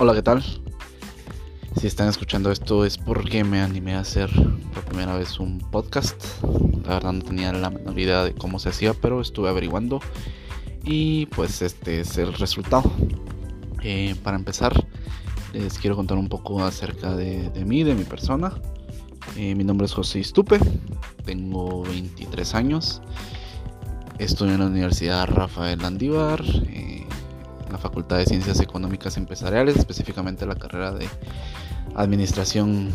Hola, ¿qué tal? Si están escuchando esto es porque me animé a hacer por primera vez un podcast. La verdad no tenía la menor idea de cómo se hacía, pero estuve averiguando y pues este es el resultado. Eh, para empezar, les quiero contar un poco acerca de, mí, de mi persona. Eh, mi nombre es José Istupe, tengo 23 años, estudio en la Universidad Rafael Landívar. Eh, Facultad de Ciencias Económicas Empresariales, específicamente la carrera de Administración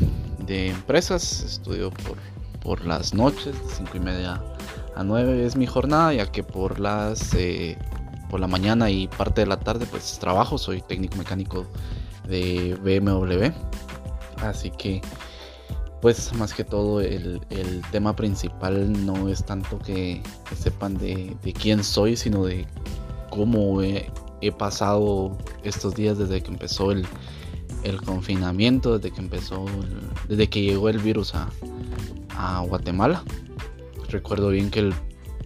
de Empresas. Estudio por, por las noches, de 5 y media a 9 es mi jornada, ya que por las eh, por la mañana y parte de la tarde pues trabajo, soy técnico mecánico de BMW. Así que pues más que todo el, tema principal no es tanto que, sepan de, de, quién soy, sino de cómo he, he pasado estos días desde que empezó el, confinamiento, desde que empezó, desde que llegó el virus a, Guatemala. Recuerdo bien que el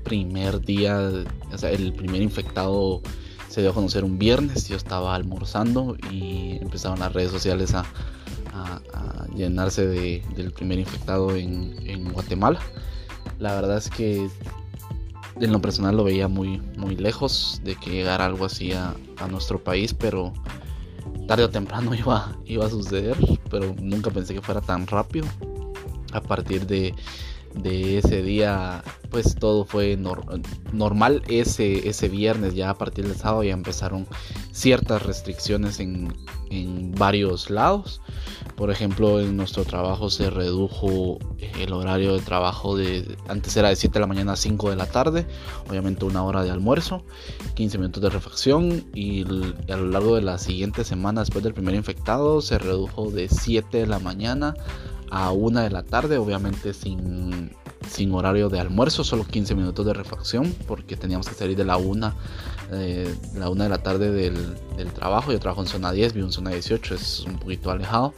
primer día, o sea, el primer infectado se dio a conocer un viernes. Yo estaba almorzando y empezaron las redes sociales a, llenarse del primer infectado en, en Guatemala. La verdad es que en lo personal lo veía muy, muy lejos de que llegara algo así a, nuestro país, pero tarde o temprano iba, iba a suceder, pero nunca pensé que fuera tan rápido. A partir de, ese día, pues todo fue normal. Ese, ese viernes, ya a partir del sábado, ya empezaron ciertas restricciones en, en varios lados. Por ejemplo, en nuestro trabajo se redujo el horario de trabajo de antes era de 7 de la mañana a 5 de la tarde, obviamente una hora de almuerzo, 15 minutos de refacción y a lo largo de la siguiente semana después del primer infectado se redujo de 7 de la mañana a 1 de la tarde, obviamente sin, sin horario de almuerzo, solo 15 minutos de refacción porque teníamos que salir de la 1 eh, la 1 de la tarde del, del, trabajo. Yo trabajo en zona 10, vivo en zona 18, es un poquito alejado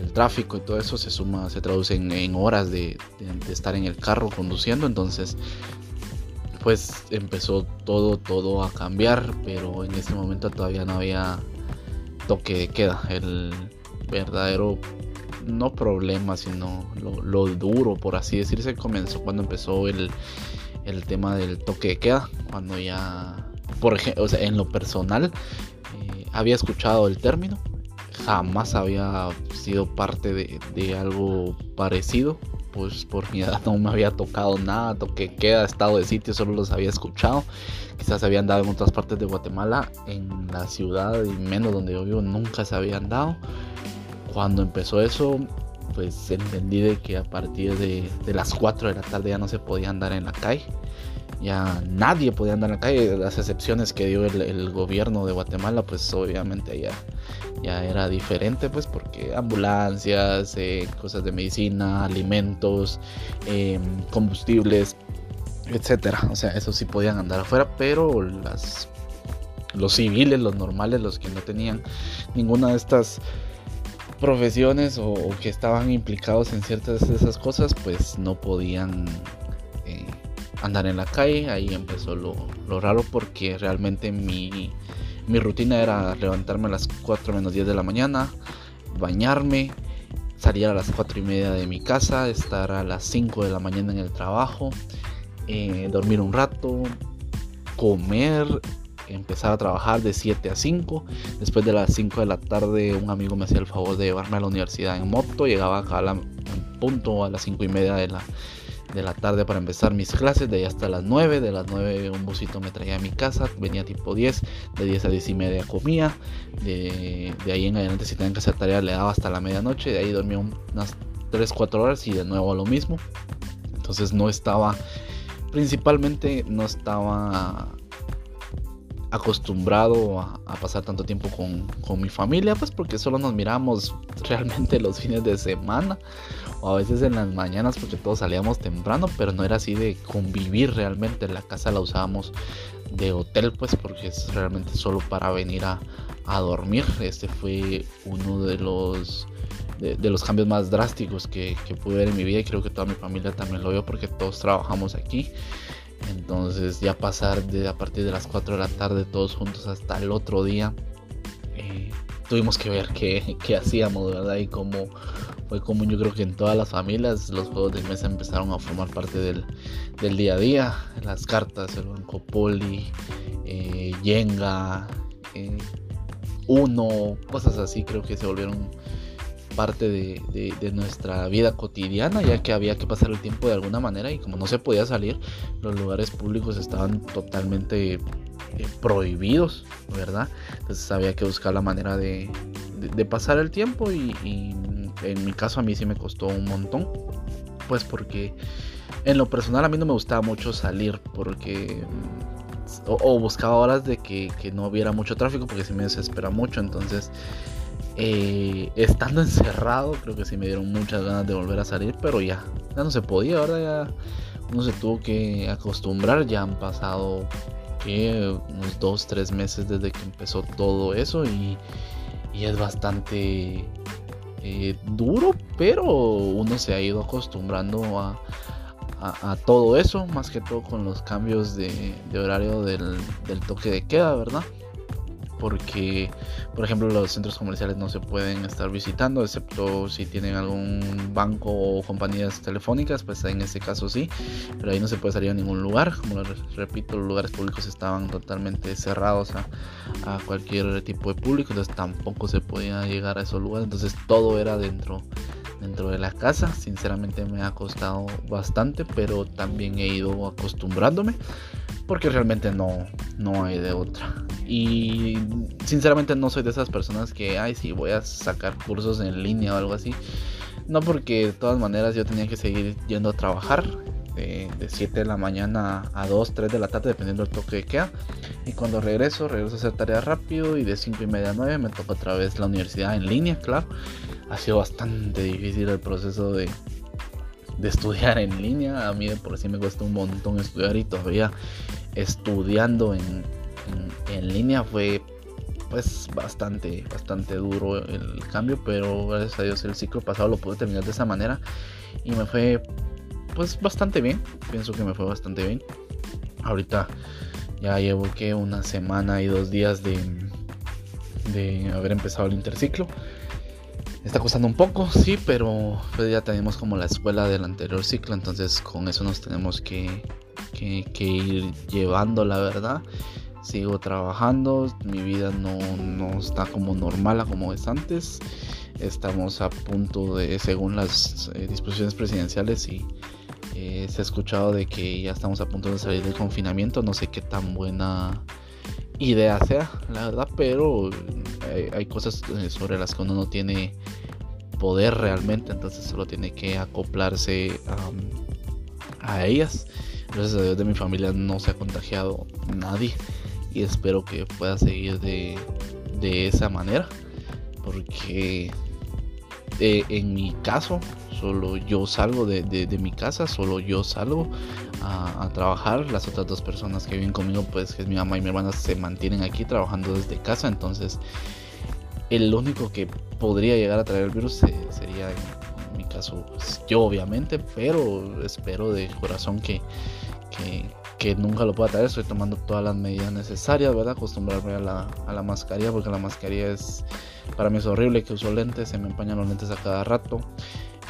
el tráfico y todo eso se suma, se traduce en, horas de, estar en el carro conduciendo, entonces pues empezó todo, todo a cambiar, pero en ese momento todavía no había toque de queda, el verdadero, no problema, sino lo, duro, por así decirse, comenzó cuando empezó el, el tema del toque de queda, cuando ya, por ejemplo, en lo personal, eh, había escuchado el término, jamás había sido parte de, algo parecido. Pues por mi edad no me había tocado nada, toque queda, estado de sitio, solo los había escuchado. Quizás se habían dado en otras partes de Guatemala, en la ciudad y menos donde yo vivo, nunca se habían dado. Cuando empezó eso, pues entendí de que a partir de, las 4 de la tarde ya no se podía andar en la calle. Ya nadie podía andar en la calle, las excepciones que dio el, gobierno de Guatemala, pues obviamente ya ya era diferente pues porque ambulancias, eh, cosas de medicina, alimentos, em, combustibles, etcétera. O sea, eso sí podían andar afuera, pero las los civiles, los normales, los que no tenían ninguna de estas profesiones o, que estaban implicados en ciertas de esas cosas, pues no podían andar en la calle. Ahí empezó lo, lo raro porque realmente mi mi rutina era levantarme a las 4 menos 10 de la mañana, bañarme, salir a las 4 y media de mi casa, estar a las 5 de la mañana en el trabajo, eh, dormir un rato, comer, empezar a trabajar de 7 a 5. Después de las 5 de la tarde un amigo me hacía el favor de llevarme a la universidad en moto, llegaba acá a la, punto a las 5 y media de la, de la tarde para empezar mis clases, de ahí hasta las 9, de las 9 un busito me traía a mi casa, venía tipo 10, de 10 a 10 y media comía, de, ahí en adelante si tenían que hacer tarea le daba hasta la medianoche, de ahí dormía unas 3, 4 horas y de nuevo lo mismo. Entonces no estaba, principalmente no estaba acostumbrado a, pasar tanto tiempo con, con, mi familia, pues porque solo nos miramos realmente los fines de semana o a veces en las mañanas porque todos salíamos temprano, pero no era así de convivir realmente. La casa la usábamos de hotel, pues porque es realmente solo para venir a, a dormir. Este fue uno de los de, los cambios más drásticos que, que, pude ver en mi vida y creo que toda mi familia también lo vio porque todos trabajamos aquí. Entonces ya pasar de a partir de las 4 de la tarde todos juntos hasta el otro día, eh, tuvimos que ver qué, qué hacíamos, ¿verdad? Y como fue común, yo creo que en todas las familias los juegos de mesa empezaron a formar parte del, del día a día. Las cartas, el Banco Poli, eh, Yenga, eh, Uno, cosas así creo que se volvieron parte de, de, nuestra vida cotidiana, ya que había que pasar el tiempo de alguna manera y como no se podía salir, los lugares públicos estaban totalmente eh, prohibidos, ¿verdad? Entonces había que buscar la manera de, de pasar el tiempo y, en mi caso a mí sí me costó un montón, pues porque en lo personal a mí no me gustaba mucho salir porque o, buscaba horas de que, que, no hubiera mucho tráfico porque sí me desespera mucho entonces eh, estando encerrado, creo que sí me dieron muchas ganas de volver a salir, pero ya, ya no se podía, ahora ya uno se tuvo que acostumbrar, ya han pasado unos dos, tres meses desde que empezó todo eso y, y es bastante eh, duro, pero uno se ha ido acostumbrando a, a, todo eso, más que todo con los cambios de, de horario del, del toque de queda, ¿verdad? Porque, por ejemplo, los centros comerciales no se pueden estar visitando, excepto si tienen algún banco o compañías telefónicas, pues en ese caso sí, pero ahí no se puede salir a ningún lugar. Como les repito, los lugares públicos estaban totalmente cerrados a, cualquier tipo de público, entonces tampoco se podía llegar a esos lugares, entonces todo era dentro dentro de la casa. Sinceramente me ha costado bastante, pero también he ido acostumbrándome porque realmente no, no hay de otra. Y sinceramente no soy de esas personas que, ay, sí, voy a sacar cursos en línea o algo así. No porque de todas maneras yo tenía que seguir yendo a trabajar de, 7 de la mañana a 2, 3 de la tarde, dependiendo del toque que queda. Y cuando regreso, regreso a hacer tareas rápido y de 5 y media a 9 me toca otra vez la universidad en línea, claro. Ha sido bastante difícil el proceso de, de estudiar en línea. A mí de por sí me cuesta un montón estudiar y todavía estudiando en, en, línea fue pues bastante, bastante duro el cambio, pero gracias a Dios el ciclo pasado lo pude terminar de esa manera y me fue pues bastante bien, pienso que me fue bastante bien. Ahorita ya llevo que una semana y dos días de, de haber empezado el interciclo. Está costando un poco, sí, pero pues ya tenemos como la escuela del anterior ciclo, entonces con eso nos tenemos que, que, ir llevando, la verdad. Sigo trabajando, mi vida no, no está como normal como es antes. Estamos a punto de, según las eh, disposiciones presidenciales, y eh, se ha escuchado de que ya estamos a punto de salir del confinamiento. No sé qué tan buena idea sea, la verdad, pero hay, cosas eh, sobre las que uno no tiene poder realmente, entonces solo tiene que acoplarse a ellas. Gracias a Dios de mi familia no se ha contagiado nadie y espero que pueda seguir de, esa manera porque eh, en mi caso solo yo salgo de, mi casa, solo yo salgo a, a, trabajar. Las otras dos personas que viven conmigo, pues que es mi mamá y mi hermana, se mantienen aquí trabajando desde casa. Entonces, el único que podría llegar a traer el virus sería en, mi caso pues, yo, obviamente, pero espero de corazón que, que, nunca lo pueda traer. Estoy tomando todas las medidas necesarias, ¿verdad? Acostumbrarme a la, a la mascarilla, porque la mascarilla es, para mí es horrible, que uso lentes, se me empañan los lentes a cada rato.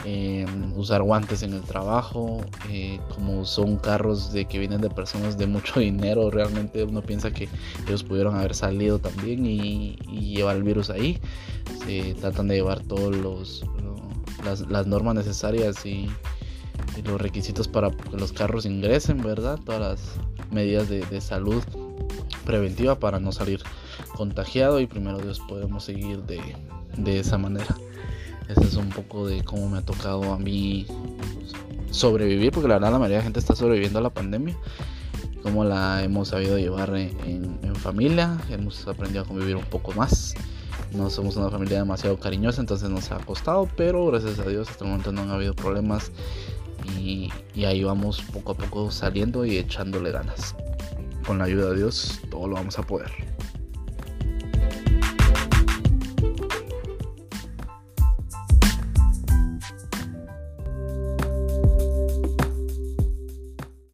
Eh, usar guantes en el trabajo, eh, como son carros de que vienen de personas de mucho dinero, realmente uno piensa que ellos pudieron haber salido también y, llevar el virus ahí. Se tratan de llevar todos los, las, normas necesarias y, los requisitos para que los carros ingresen, ¿verdad? Todas las medidas de, salud preventiva para no salir contagiado y primero Dios podemos seguir de, de esa manera. Ese es un poco de cómo me ha tocado a mí sobrevivir, porque la verdad la mayoría de la gente está sobreviviendo a la pandemia, cómo la hemos sabido llevar en, en familia, hemos aprendido a convivir un poco más. No somos una familia demasiado cariñosa, entonces nos ha costado, pero gracias a Dios hasta el momento no han habido problemas y, ahí vamos poco a poco saliendo y echándole ganas. Con la ayuda de Dios todo lo vamos a poder.